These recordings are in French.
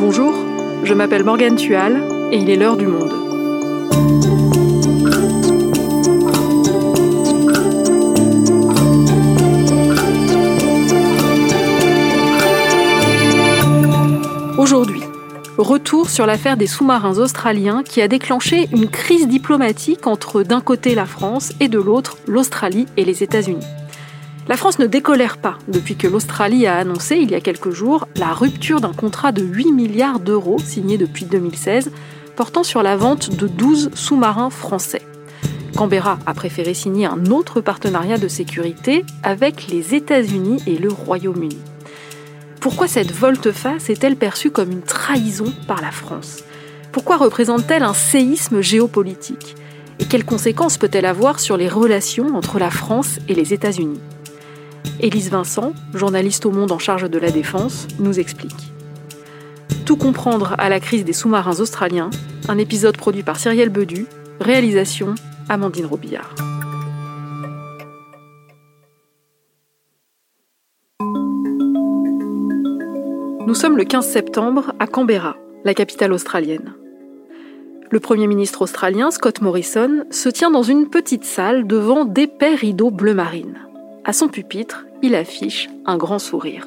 Bonjour, je m'appelle Morgane Tual et il est l'heure du monde. Aujourd'hui, retour sur l'affaire des sous-marins australiens qui a déclenché une crise diplomatique entre d'un côté la France et de l'autre l'Australie et les États-Unis. La France ne décolère pas depuis que l'Australie a annoncé il y a quelques jours la rupture d'un contrat de 8 milliards d'euros signé depuis 2016 portant sur la vente de 12 sous-marins français. Canberra a préféré signer un autre partenariat de sécurité avec les États-Unis et le Royaume-Uni. Pourquoi cette volte-face est-elle perçue comme une trahison par la France? Pourquoi représente-t-elle un séisme géopolitique? Et quelles conséquences peut-elle avoir sur les relations entre la France et les États-Unis? Élise Vincent, journaliste au Monde en charge de la défense, nous explique. Tout comprendre à la crise des sous-marins australiens, un épisode produit par Cyrielle Bedu, réalisation Amandine Robillard. Nous sommes le 15 septembre à Canberra, la capitale australienne. Le Premier ministre australien, Scott Morrison, se tient dans une petite salle devant d'épais rideaux bleu marine. À son pupitre, il affiche un grand sourire.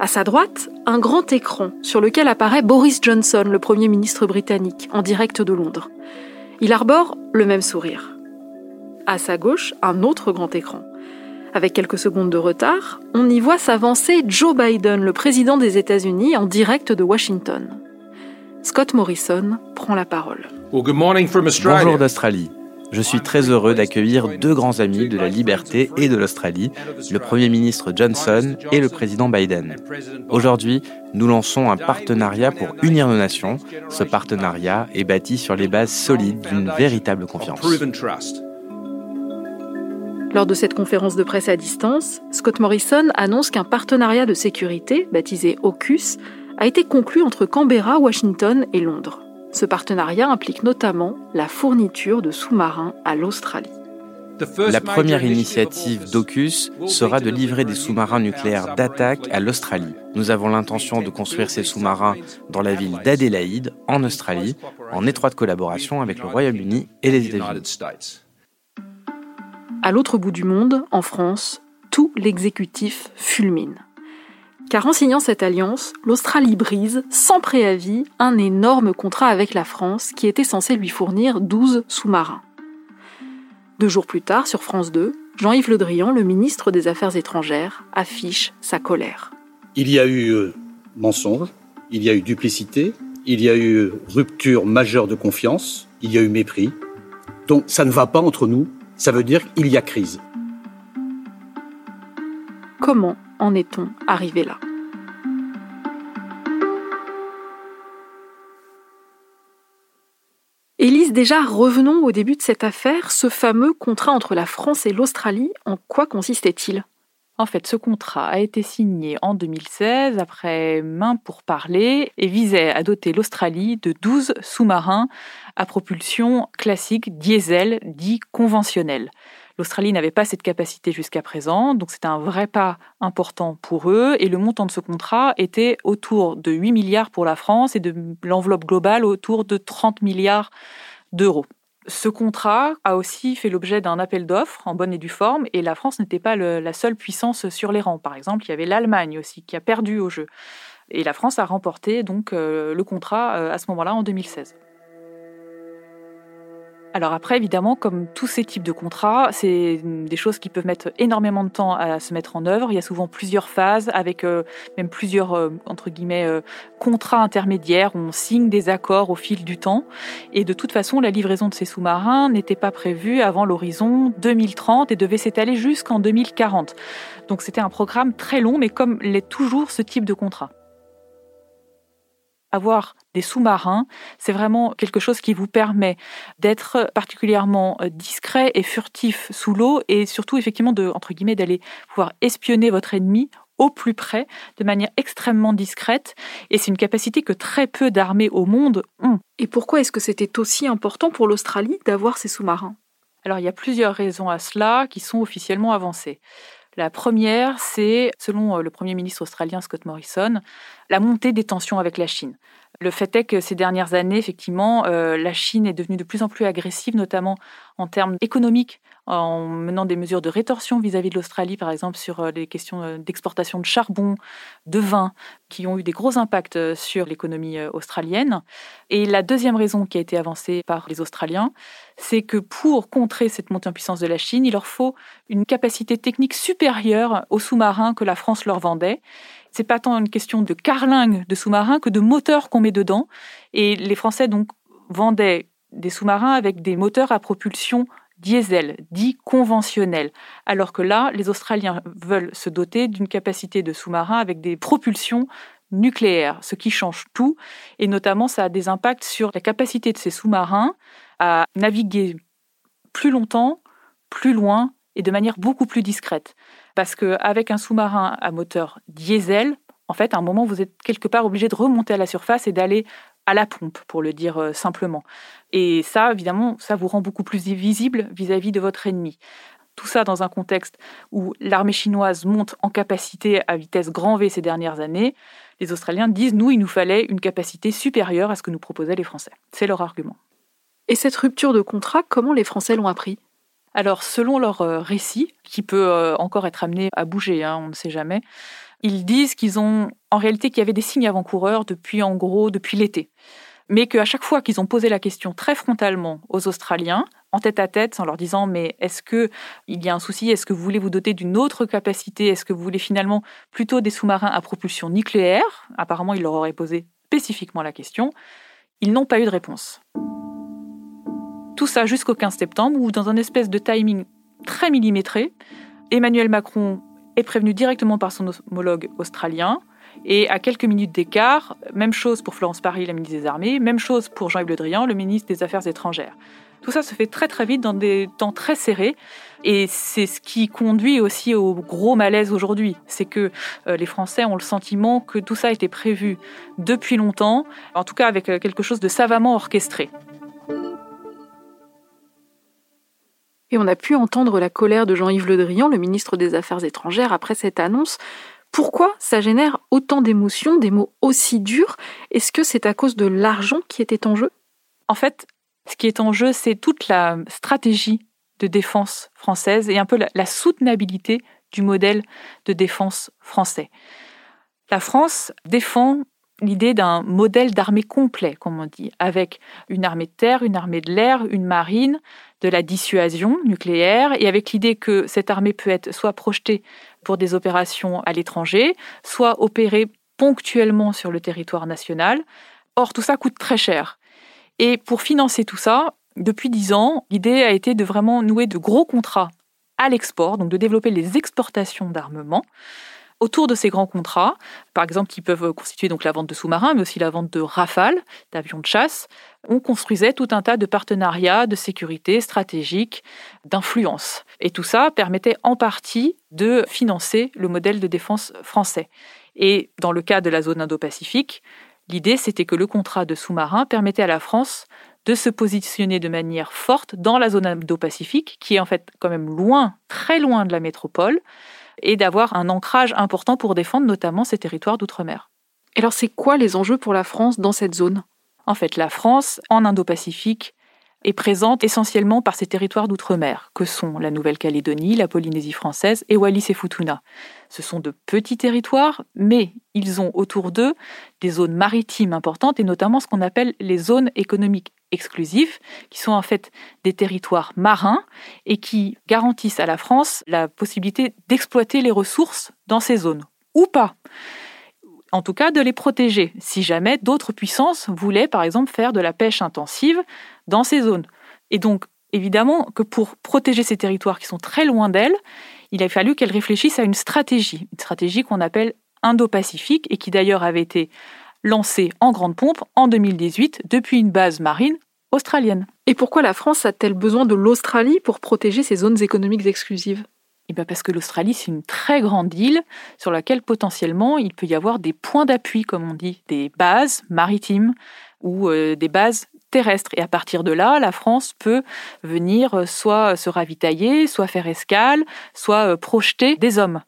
À sa droite, un grand écran sur lequel apparaît Boris Johnson, le Premier ministre britannique, en direct de Londres. Il arbore le même sourire. À sa gauche, un autre grand écran. Avec quelques secondes de retard, on y voit s'avancer Joe Biden, le président des États-Unis, en direct de Washington. Scott Morrison prend la parole. Bonjour d'Australie. Je suis très heureux d'accueillir deux grands amis de la liberté et de l'Australie, le Premier ministre Johnson et le président Biden. Aujourd'hui, nous lançons un partenariat pour unir nos nations. Ce partenariat est bâti sur les bases solides d'une véritable confiance. Lors de cette conférence de presse à distance, Scott Morrison annonce qu'un partenariat de sécurité, baptisé AUKUS, a été conclu entre Canberra, Washington et Londres. Ce partenariat implique notamment la fourniture de sous-marins à l'Australie. La première initiative d'AUKUS sera de livrer des sous-marins nucléaires d'attaque à l'Australie. Nous avons l'intention de construire ces sous-marins dans la ville d'Adélaïde, en Australie, en étroite collaboration avec le Royaume-Uni et les États-Unis. À l'autre bout du monde, en France, tout l'exécutif fulmine. Car en signant cette alliance, l'Australie brise, sans préavis, un énorme contrat avec la France qui était censé lui fournir 12 sous-marins. Deux jours plus tard, sur France 2, Jean-Yves Le Drian, le ministre des Affaires étrangères, affiche sa colère. Il y a eu euh, mensonge, il y a eu duplicité, il y a eu rupture majeure de confiance, il y a eu mépris. Donc ça ne va pas entre nous, ça veut dire qu'il y a crise. Comment en est-on arrivé là? Élise, déjà, revenons au début de cette affaire. Ce fameux contrat entre la France et l'Australie, en quoi consistait-il? En fait, ce contrat a été signé en 2016 après main pour parler et visait à doter l'Australie de 12 sous-marins à propulsion classique diesel dit conventionnel. L'Australie n'avait pas cette capacité jusqu'à présent, donc c'était un vrai pas important pour eux. Et le montant de ce contrat était autour de 8 milliards pour la France et de l'enveloppe globale autour de 30 milliards d'euros. Ce contrat a aussi fait l'objet d'un appel d'offres en bonne et due forme, et la France n'était pas la seule puissance sur les rangs. Par exemple, il y avait l'Allemagne aussi qui a perdu au jeu. Et la France a remporté donc euh, le contrat euh, à ce moment-là en 2016. Alors après, évidemment, comme tous ces types de contrats, c'est des choses qui peuvent mettre énormément de temps à se mettre en œuvre. Il y a souvent plusieurs phases, avec euh, même plusieurs, euh, entre guillemets, euh, contrats intermédiaires. On signe des accords au fil du temps. Et de toute façon, la livraison de ces sous-marins n'était pas prévue avant l'horizon 2030 et devait s'étaler jusqu'en 2040. Donc c'était un programme très long, mais comme l'est toujours ce type de contrat avoir des sous-marins, c'est vraiment quelque chose qui vous permet d'être particulièrement euh, discret et furtif sous l'eau et surtout effectivement de entre guillemets d'aller pouvoir espionner votre ennemi au plus près de manière extrêmement discrète et c'est une capacité que très peu d'armées au monde ont. Et pourquoi est-ce que c'était aussi important pour l'Australie d'avoir ces sous-marins? Alors il y a plusieurs raisons à cela qui sont officiellement avancées. La première, c'est, selon le Premier ministre australien Scott Morrison, la montée des tensions avec la Chine. Le fait est que ces dernières années, effectivement, la Chine est devenue de plus en plus agressive, notamment en termes économiques, en menant des mesures de rétorsion vis-à-vis de l'Australie, par exemple sur euh, les questions euh, d'exportation de charbon, de vin, qui ont eu des gros impacts euh, sur l'économie australienne. Et la deuxième raison qui a été avancée par les Australiens, c'est que pour contrer cette montée en puissance de la Chine, il leur faut une capacité technique supérieure aux sous-marins que la France leur vendait. C'est pas tant une question de carlingue de sous-marins que de moteurs qu'on met dedans. Et les Français donc vendaient des sous-marins avec des moteurs à propulsion diesel, dit conventionnel, alors que là, les Australiens veulent se doter d'une capacité de sous-marin avec des propulsions nucléaires, ce qui change tout, et notamment ça a des impacts sur la capacité de ces sous-marins à naviguer plus longtemps, plus loin et de manière beaucoup plus discrète. Parce qu'avec un sous-marin à moteur diesel, en fait, à un moment, vous êtes quelque part obligé de remonter à la surface et d'aller à la pompe, pour le dire euh, simplement. Et ça, évidemment, ça vous rend beaucoup plus visible vis-à-vis de votre ennemi. Tout ça dans un contexte où l'armée chinoise monte en capacité à vitesse grand V ces dernières années. Les Australiens disent, nous, il nous fallait une capacité supérieure à ce que nous proposaient les Français. C'est leur argument. Et cette rupture de contrat, comment les Français l'ont appris? Alors, selon leur euh, récit, qui peut euh, encore être amené à bouger, hein, on ne sait jamais, ils disent qu'ils ont, en réalité, qu'il y avait des signes avant-coureurs depuis, en gros, depuis l'été. Mais qu'à chaque fois qu'ils ont posé la question très frontalement aux Australiens, en tête à tête, en leur disant mais est-ce que il y a un souci Est-ce que vous voulez vous doter d'une autre capacité Est-ce que vous voulez finalement plutôt des sous-marins à propulsion nucléaire? Apparemment, ils leur auraient posé spécifiquement la question. Ils n'ont pas eu de réponse. Tout ça jusqu'au 15 septembre, où dans un espèce de timing très millimétré, Emmanuel Macron est prévenu directement par son homologue australien. Et à quelques minutes d'écart, même chose pour Florence Paris, la ministre des Armées, même chose pour Jean-Yves Le Drian, le ministre des Affaires étrangères. Tout ça se fait très très vite dans des temps très serrés et c'est ce qui conduit aussi au gros malaise aujourd'hui. C'est que euh, les Français ont le sentiment que tout ça a été prévu depuis longtemps, en tout cas avec euh, quelque chose de savamment orchestré. Et on a pu entendre la colère de Jean-Yves Le Drian, le ministre des Affaires étrangères, après cette annonce. Pourquoi ça génère autant d'émotions, des mots aussi durs? Est-ce que c'est à cause de l'argent qui était en jeu? En fait, ce qui est en jeu, c'est toute la stratégie de défense française et un peu la, soutenabilité du modèle de défense français. La France défend l'idée d'un modèle d'armée complet, comme on dit, avec une armée de terre, une armée de l'air, une marine, de la dissuasion nucléaire, et avec l'idée que cette armée peut être soit projetée pour des opérations à l'étranger, soit opérée ponctuellement sur le territoire national. Or, tout ça coûte très cher. Et pour financer tout ça, depuis dix ans, l'idée a été de vraiment nouer de gros contrats à l'export, donc de développer les exportations d'armement, autour de ces grands contrats, par exemple qui peuvent constituer donc la vente de sous-marins, mais aussi la vente de rafales, d'avions de chasse, on construisait tout un tas de partenariats de sécurité stratégique, d'influence. Et tout ça permettait en partie de financer le modèle de défense français. Et dans le cas de la zone Indo-Pacifique, l'idée c'était que le contrat de sous-marin permettait à la France de se positionner de manière forte dans la zone Indo-Pacifique, qui est en fait quand même loin, très loin de la métropole, et d'avoir un ancrage important pour défendre notamment ces territoires d'outre-mer. Alors c'est quoi les enjeux pour la France dans cette zone? En fait, la France, en Indo-Pacifique, est présente essentiellement par ces territoires d'outre-mer, que sont la Nouvelle-Calédonie, la Polynésie française et Wallis et Futuna. Ce sont de petits territoires, mais ils ont autour d'eux des zones maritimes importantes et notamment ce qu'on appelle les zones économiques exclusives, qui sont en fait des territoires marins et qui garantissent à la France la possibilité d'exploiter les ressources dans ces zones, ou pas. En tout cas, de les protéger, si jamais d'autres puissances voulaient, par exemple, faire de la pêche intensive dans ces zones. Et donc, évidemment, que pour protéger ces territoires qui sont très loin d'elles, il a fallu qu'elle réfléchisse à une stratégie, une stratégie qu'on appelle Indo-Pacifique et qui d'ailleurs avait été lancée en grande pompe en 2018 depuis une base marine australienne. Et pourquoi la France a-t-elle besoin de l'Australie pour protéger ses zones économiques exclusives? Eh bien parce que l'Australie, c'est une très grande île sur laquelle potentiellement il peut y avoir des points d'appui, comme on dit, des bases maritimes ou euh, des bases terrestre. Et à partir de là, la France peut venir euh, soit se ravitailler, soit faire escale, soit euh, projeter des hommes.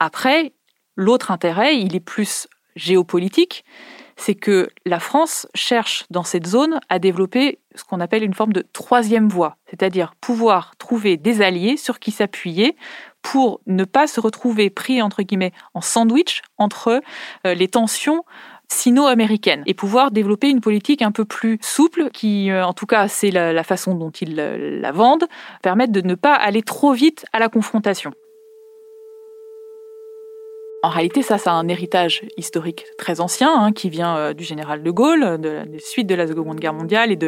Après, l'autre intérêt, il est plus géopolitique, c'est que la France cherche dans cette zone à développer ce qu'on appelle une forme de troisième voie, c'est-à-dire pouvoir trouver des alliés sur qui s'appuyer pour ne pas se retrouver pris entre guillemets en sandwich entre euh, les tensions sino-américaines et pouvoir développer une politique un peu plus souple qui, euh, en tout cas, c'est la, façon dont ils la vendent, permettre de ne pas aller trop vite à la confrontation. En réalité, ça, ça a un héritage historique très ancien hein, qui vient euh, du général de Gaulle, de la suite de la Seconde Guerre mondiale et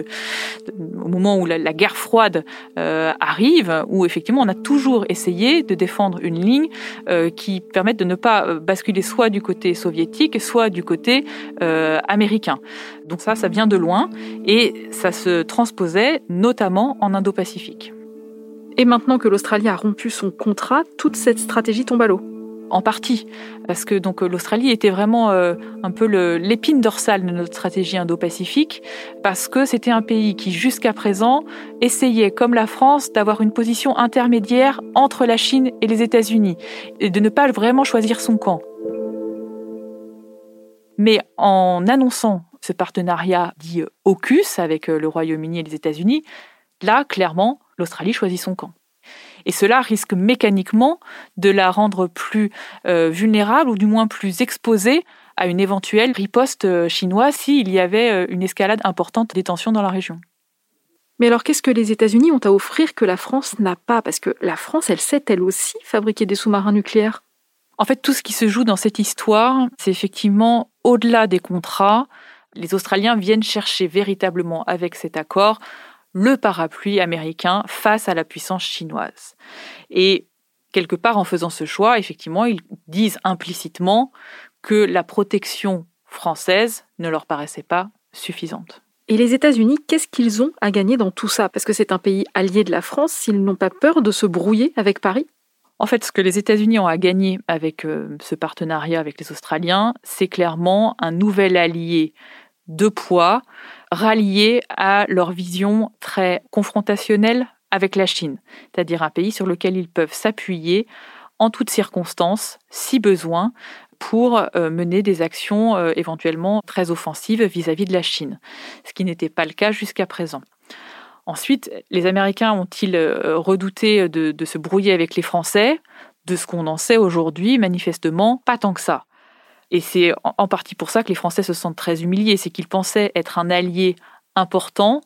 au moment où la, guerre froide euh, arrive, où effectivement on a toujours essayé de défendre une ligne euh, qui permette de ne pas basculer soit du côté soviétique, soit du côté américain. Donc ça, ça vient de loin et ça se transposait notamment en Indo-Pacifique. Et maintenant que l'Australie a rompu son contrat, toute cette stratégie tombe à l'eau en partie, parce que donc l'Australie était vraiment euh, un peu l'épine dorsale de notre stratégie indo-pacifique, parce que c'était un pays qui jusqu'à présent essayait, comme la France, d'avoir une position intermédiaire entre la Chine et les États-Unis, et de ne pas vraiment choisir son camp. Mais en annonçant ce partenariat dit AUKUS avec euh, le Royaume-Uni et les États-Unis, là, clairement, l'Australie choisit son camp. Et cela risque mécaniquement de la rendre plus euh, vulnérable ou du moins plus exposée à une éventuelle riposte euh, chinoise s'il y avait euh, une escalade importante des tensions dans la région. Mais alors qu'est-ce que les États-Unis ont à offrir que la France n'a pas? Parce que la France, elle sait elle aussi fabriquer des sous-marins nucléaires. En fait, tout ce qui se joue dans cette histoire, c'est effectivement au-delà des contrats. Les Australiens viennent chercher véritablement avec cet accord le parapluie américain face à la puissance chinoise. Et quelque part, en faisant ce choix, effectivement, ils disent implicitement que la protection française ne leur paraissait pas suffisante. Et les États-Unis, qu'est-ce qu'ils ont à gagner dans tout ça? Parce que c'est un pays allié de la France, s'ils n'ont pas peur de se brouiller avec Paris? En fait, ce que les États-Unis ont à gagner avec euh, ce partenariat avec les Australiens, c'est clairement un nouvel allié de poids ralliés à leur vision très confrontationnelle avec la Chine, c'est-à-dire un pays sur lequel ils peuvent s'appuyer en toutes circonstances, si besoin, pour euh, mener des actions euh, éventuellement très offensives vis-à-vis de la Chine, ce qui n'était pas le cas jusqu'à présent. Ensuite, les Américains ont-ils euh, redouté de, de se brouiller avec les Français? De ce qu'on en sait aujourd'hui, manifestement, pas tant que ça. Et c'est en partie pour ça que les Français se sentent très humiliés, c'est qu'ils pensaient être un allié important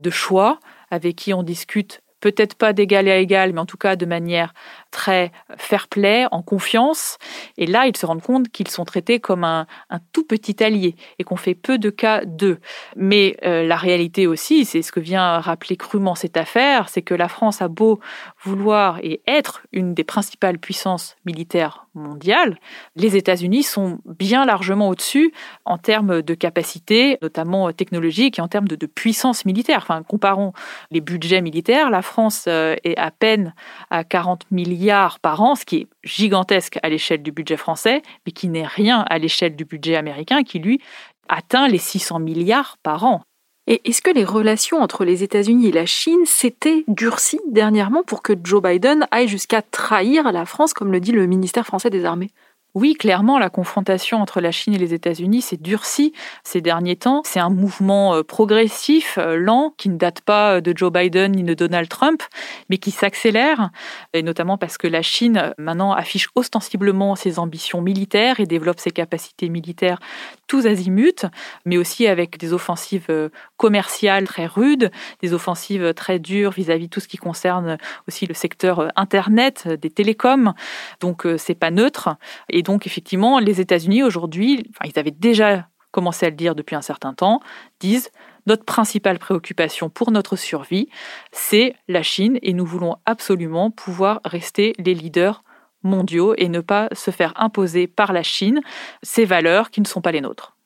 de choix avec qui on discute peut-être pas d'égal à égal, mais en tout cas de manière très fair-play, en confiance. Et là, ils se rendent compte qu'ils sont traités comme un, tout petit allié et qu'on fait peu de cas d'eux. Mais euh, la réalité aussi, c'est ce que vient rappeler crûment cette affaire, c'est que la France a beau vouloir et être une des principales puissances militaires mondiales, les États-Unis sont bien largement au-dessus en termes de capacité, notamment technologique, et en termes de, de puissance militaire. Enfin, comparons les budgets militaires, la France euh, est à peine à 40 milliards par an, ce qui est gigantesque à l'échelle du budget français, mais qui n'est rien à l'échelle du budget américain, qui lui atteint les 600 milliards par an. Et est-ce que les relations entre les États-Unis et la Chine s'étaient durcies dernièrement pour que Joe Biden aille jusqu'à trahir la France, comme le dit le ministère français des Armées? Oui, clairement, la confrontation entre la Chine et les États-Unis s'est durcie ces derniers temps. C'est un mouvement euh, progressif, euh, lent, qui ne date pas euh, de Joe Biden ni de Donald Trump, mais qui s'accélère, et notamment parce que la Chine maintenant affiche ostensiblement ses ambitions militaires et développe ses capacités militaires tous azimuts, mais aussi avec des offensives commerciales très rudes, des offensives très dures vis-à-vis de tout ce qui concerne aussi le secteur Internet, des télécoms. Donc c'est pas neutre. Et donc effectivement, les États-Unis aujourd'hui, ils avaient déjà commencé à le dire depuis un certain temps, disent notre principale préoccupation pour notre survie, c'est la Chine et nous voulons absolument pouvoir rester les leaders mondiaux et ne pas se faire imposer par la Chine ces valeurs qui ne sont pas les nôtres.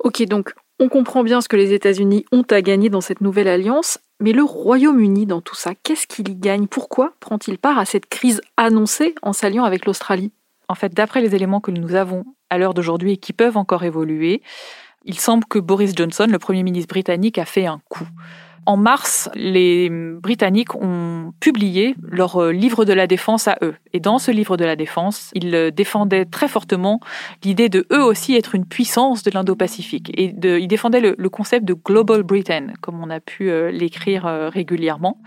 Ok, donc on comprend bien ce que les États-Unis ont à gagner dans cette nouvelle alliance, mais le Royaume-Uni dans tout ça, qu'est-ce qu'il y gagne? Pourquoi prend-il part à cette crise annoncée en s'alliant avec l'Australie? En fait, d'après les éléments que nous avons à l'heure d'aujourd'hui et qui peuvent encore évoluer, Il semble que Boris Johnson, le Premier ministre britannique, a fait un coup. En mars, les Britanniques ont publié leur euh, livre de la défense à eux. Et dans ce livre de la défense, ils euh, défendaient très fortement l'idée de eux aussi être une puissance de l'Indo-Pacifique. Et ils défendaient le, le, concept de Global Britain, comme on a pu l'écrire régulièrement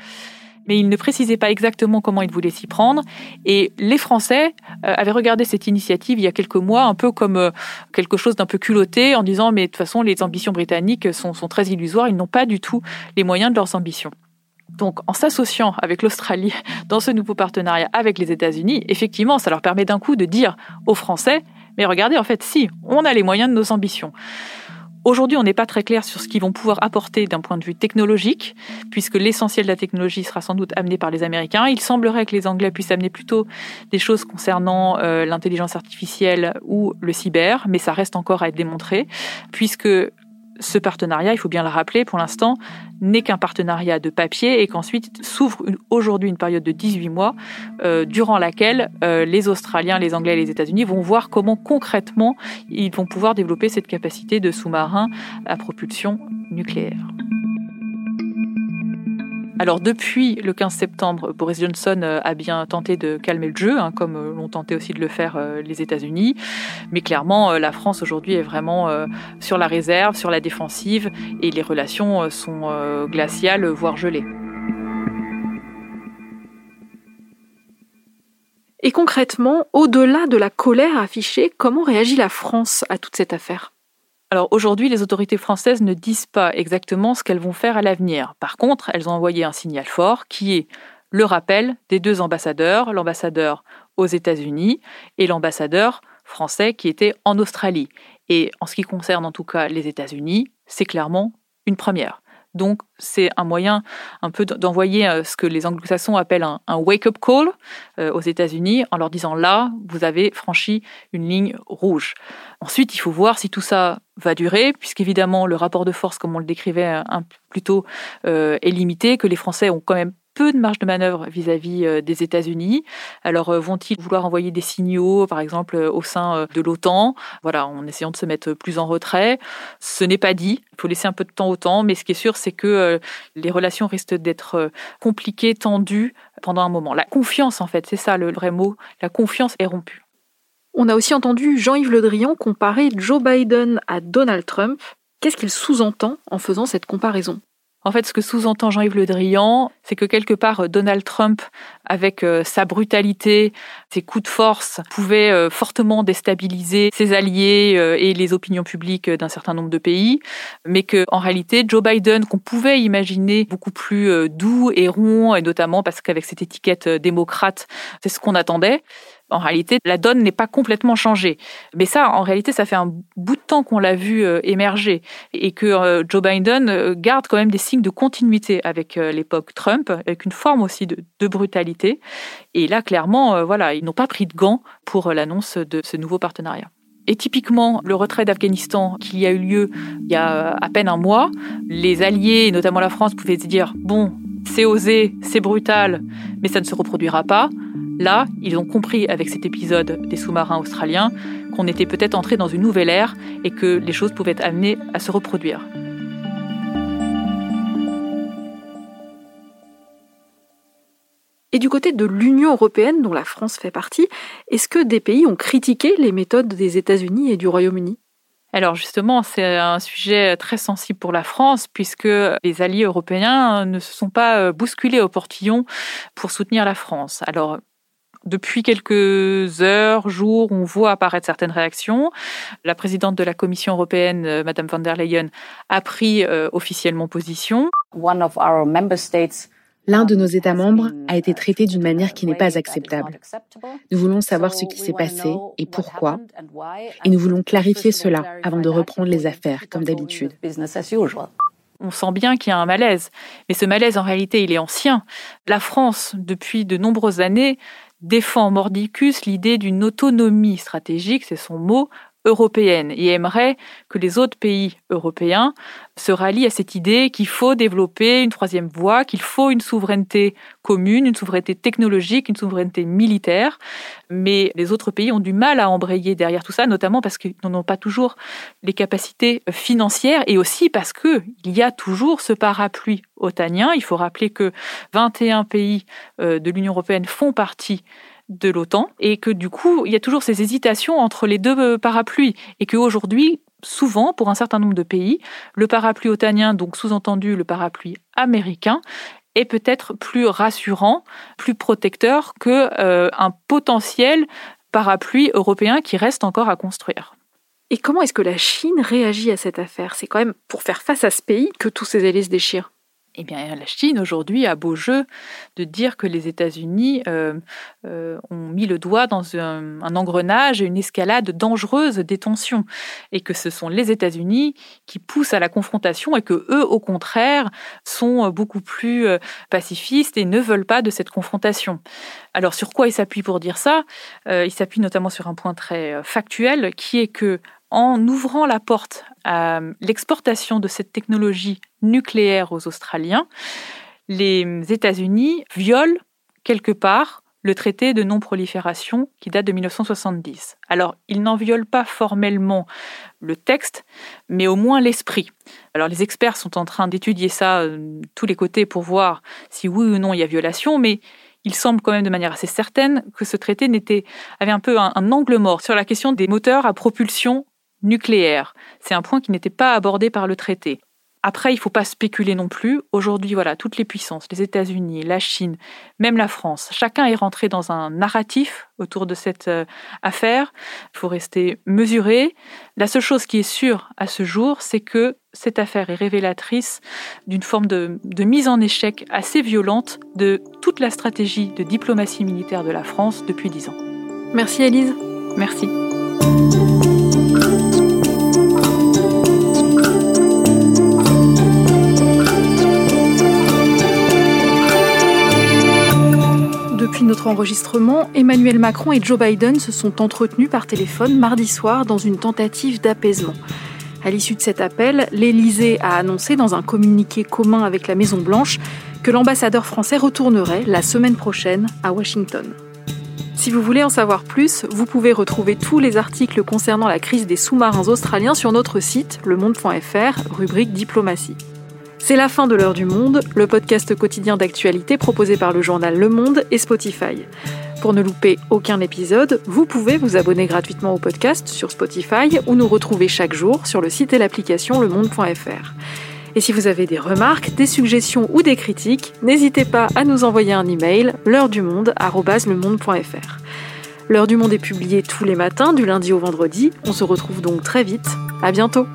mais il ne précisait pas exactement comment il voulait s'y prendre. Et les Français euh, avaient regardé cette initiative il y a quelques mois un peu comme euh, quelque chose d'un peu culotté, en disant mais de toute façon les ambitions britanniques sont, sont très illusoires, ils n'ont pas du tout les moyens de leurs ambitions. Donc, en s'associant avec l'Australie dans ce nouveau partenariat avec les États-Unis, effectivement, ça leur permet d'un coup de dire aux Français, mais regardez, en fait, si, on a les moyens de nos ambitions. Aujourd'hui, on n'est pas très clair sur ce qu'ils vont pouvoir apporter d'un point de vue technologique, puisque l'essentiel de la technologie sera sans doute amené par les Américains. Il semblerait que les Anglais puissent amener plutôt des choses concernant euh, l'intelligence artificielle ou le cyber, mais ça reste encore à être démontré, puisque ce partenariat, il faut bien le rappeler, pour l'instant, n'est qu'un partenariat de papier et qu'ensuite s'ouvre aujourd'hui une période de 18 mois euh, durant laquelle euh, les Australiens, les Anglais et les États-Unis vont voir comment concrètement ils vont pouvoir développer cette capacité de sous-marin à propulsion nucléaire. Alors depuis le 15 septembre, Boris Johnson euh, a bien tenté de calmer le jeu, hein, comme euh, l'ont tenté aussi de le faire euh, les États-Unis. Mais clairement, la France aujourd'hui est vraiment sur la réserve, sur la défensive, et les relations sont glaciales, voire gelées. Et concrètement, au-delà de la colère affichée, comment réagit la France à toute cette affaire? Alors aujourd'hui, les autorités françaises ne disent pas exactement ce qu'elles vont faire à l'avenir. Par contre, elles ont envoyé un signal fort qui est le rappel des deux ambassadeurs, l'ambassadeur aux États-Unis et l'ambassadeur français qui était en Australie. Et en ce qui concerne en tout cas les États-Unis, c'est clairement une première. Donc c'est un moyen un peu d'envoyer euh, ce que les anglo-saxons appellent un, wake-up call euh, aux États-Unis en leur disant là, vous avez franchi une ligne rouge. Ensuite, il faut voir si tout ça va durer, puisqu'évidemment le rapport de force, comme on le décrivait un peu plus tôt, euh, est limité, que les Français ont quand même peu de marge de manœuvre vis-à-vis euh, des États-Unis. Alors, euh, vont-ils vouloir envoyer des signaux, par exemple, euh, au sein de l'OTAN? Voilà, en essayant de se mettre plus en retrait. Ce n'est pas dit. Il faut laisser un peu de temps au temps, mais ce qui est sûr, c'est que les relations risquent d'être compliquées, tendues pendant un moment. La confiance, en fait, c'est ça le vrai mot. La confiance est rompue. On a aussi entendu Jean-Yves Le Drian comparer Joe Biden à Donald Trump. Qu'est-ce qu'il sous-entend en faisant cette comparaison? En fait, ce que sous-entend Jean-Yves Le Drian, c'est que quelque part, euh, Donald Trump, avec euh, sa brutalité, ses coups de force, pouvait euh, fortement déstabiliser ses alliés et les opinions publiques d'un certain nombre de pays, mais que, en réalité, Joe Biden, qu'on pouvait imaginer beaucoup plus doux et rond, et notamment parce qu'avec cette étiquette démocrate, c'est ce qu'on attendait, en réalité, la donne n'est pas complètement changée. Mais ça, en réalité, ça fait un bout de temps qu'on l'a vu euh, émerger et que euh, Joe Biden euh, garde quand même des signes de continuité avec l'époque Trump, avec une forme aussi de, brutalité. Et là, clairement, voilà, ils n'ont pas pris de gants pour l'annonce de ce nouveau partenariat. Et typiquement, le retrait d'Afghanistan qui a eu lieu il y a à peine un mois, les alliés, notamment la France, pouvaient se dire, bon, c'est osé, c'est brutal, mais ça ne se reproduira pas. Là, ils ont compris avec cet épisode des sous-marins australiens qu'on était peut-être entré dans une nouvelle ère et que les choses pouvaient être amenées à se reproduire. Et du côté de l'Union européenne, dont la France fait partie, est-ce que des pays ont critiqué les méthodes des États-Unis et du Royaume-Uni? Alors justement, c'est un sujet très sensible pour la France puisque les alliés européens ne se sont pas bousculés au portillon pour soutenir la France. Alors depuis quelques heures, jours, on voit apparaître certaines réactions. La présidente de la Commission européenne, euh, Madame von der Leyen, a pris euh, officiellement position. L'un de nos États membres a été traité d'une manière qui n'est pas acceptable. Nous voulons savoir ce qui s'est passé et pourquoi, et nous voulons clarifier cela avant de reprendre les affaires comme d'habitude on sent bien qu'il y a un malaise. Mais ce malaise, en réalité, il est ancien. La France, depuis de nombreuses années, défend mordicus l'idée d'une autonomie stratégique, c'est son mot, européenne et aimerait que les autres pays européens se rallient à cette idée qu'il faut développer une troisième voie, qu'il faut une souveraineté commune, une souveraineté technologique, une souveraineté militaire. Mais les autres pays ont du mal à embrayer derrière tout ça, notamment parce qu'ils n'ont pas toujours les capacités financières et aussi parce qu'il y a toujours ce parapluie otanien. Il faut rappeler que 21 pays euh, de l'Union européenne font partie de l'OTAN et que du coup, il y a toujours ces hésitations entre les deux euh, parapluies et qu'aujourd'hui, souvent, pour un certain nombre de pays, le parapluie otanien, donc sous-entendu le parapluie américain, est peut-être plus rassurant, plus protecteur que euh, un potentiel parapluie européen qui reste encore à construire. Et comment est-ce que la Chine réagit à cette affaire? C'est quand même pour faire face à ce pays que tous ces alliés se déchirent. Eh bien, la Chine aujourd'hui a beau jeu de dire que les États-Unis euh, euh, ont mis le doigt dans un, engrenage et une escalade dangereuse des tensions, et que ce sont les États-Unis qui poussent à la confrontation et que eux, au contraire, sont beaucoup plus euh, pacifistes et ne veulent pas de cette confrontation. Alors, sur quoi ils s'appuient pour dire ça? Ils s'appuient notamment sur un point très factuel, qui est que en ouvrant la porte à l'exportation de cette technologie nucléaire aux Australiens, les États-Unis violent quelque part le traité de non-prolifération qui date de 1970. Alors, ils n'en violent pas formellement le texte, mais au moins l'esprit. Alors, les experts sont en train d'étudier ça de euh, tous les côtés pour voir si oui ou non il y a violation, mais il semble quand même de manière assez certaine que ce traité n'était, avait un peu un angle mort sur la question des moteurs à propulsion nucléaire. C'est un point qui n'était pas abordé par le traité. Après, il ne faut pas spéculer non plus. Aujourd'hui, voilà, toutes les puissances, les États-Unis, la Chine, même la France, chacun est rentré dans un narratif autour de cette euh, affaire. Il faut rester mesuré. La seule chose qui est sûre à ce jour, c'est que cette affaire est révélatrice d'une forme de, de mise en échec assez violente de toute la stratégie de diplomatie militaire de la France depuis dix ans. Merci Elise. Merci. Notre enregistrement, Emmanuel Macron et Joe Biden se sont entretenus par téléphone mardi soir dans une tentative d'apaisement. À l'issue de cet appel, l'Élysée a annoncé dans un communiqué commun avec la Maison-Blanche que l'ambassadeur français retournerait la semaine prochaine à Washington. Si vous voulez en savoir plus, vous pouvez retrouver tous les articles concernant la crise des sous-marins australiens sur notre site lemonde.fr, rubrique diplomatie. C'est la fin de l'heure du monde, le podcast quotidien d'actualité proposé par le journal Le Monde et Spotify. Pour ne louper aucun épisode, vous pouvez vous abonner gratuitement au podcast sur Spotify ou nous retrouver chaque jour sur le site et l'application lemonde.fr. Et si vous avez des remarques, des suggestions ou des critiques, n'hésitez pas à nous envoyer un email l'heure du monde L'heure du monde est publiée tous les matins du lundi au vendredi. On se retrouve donc très vite. À bientôt.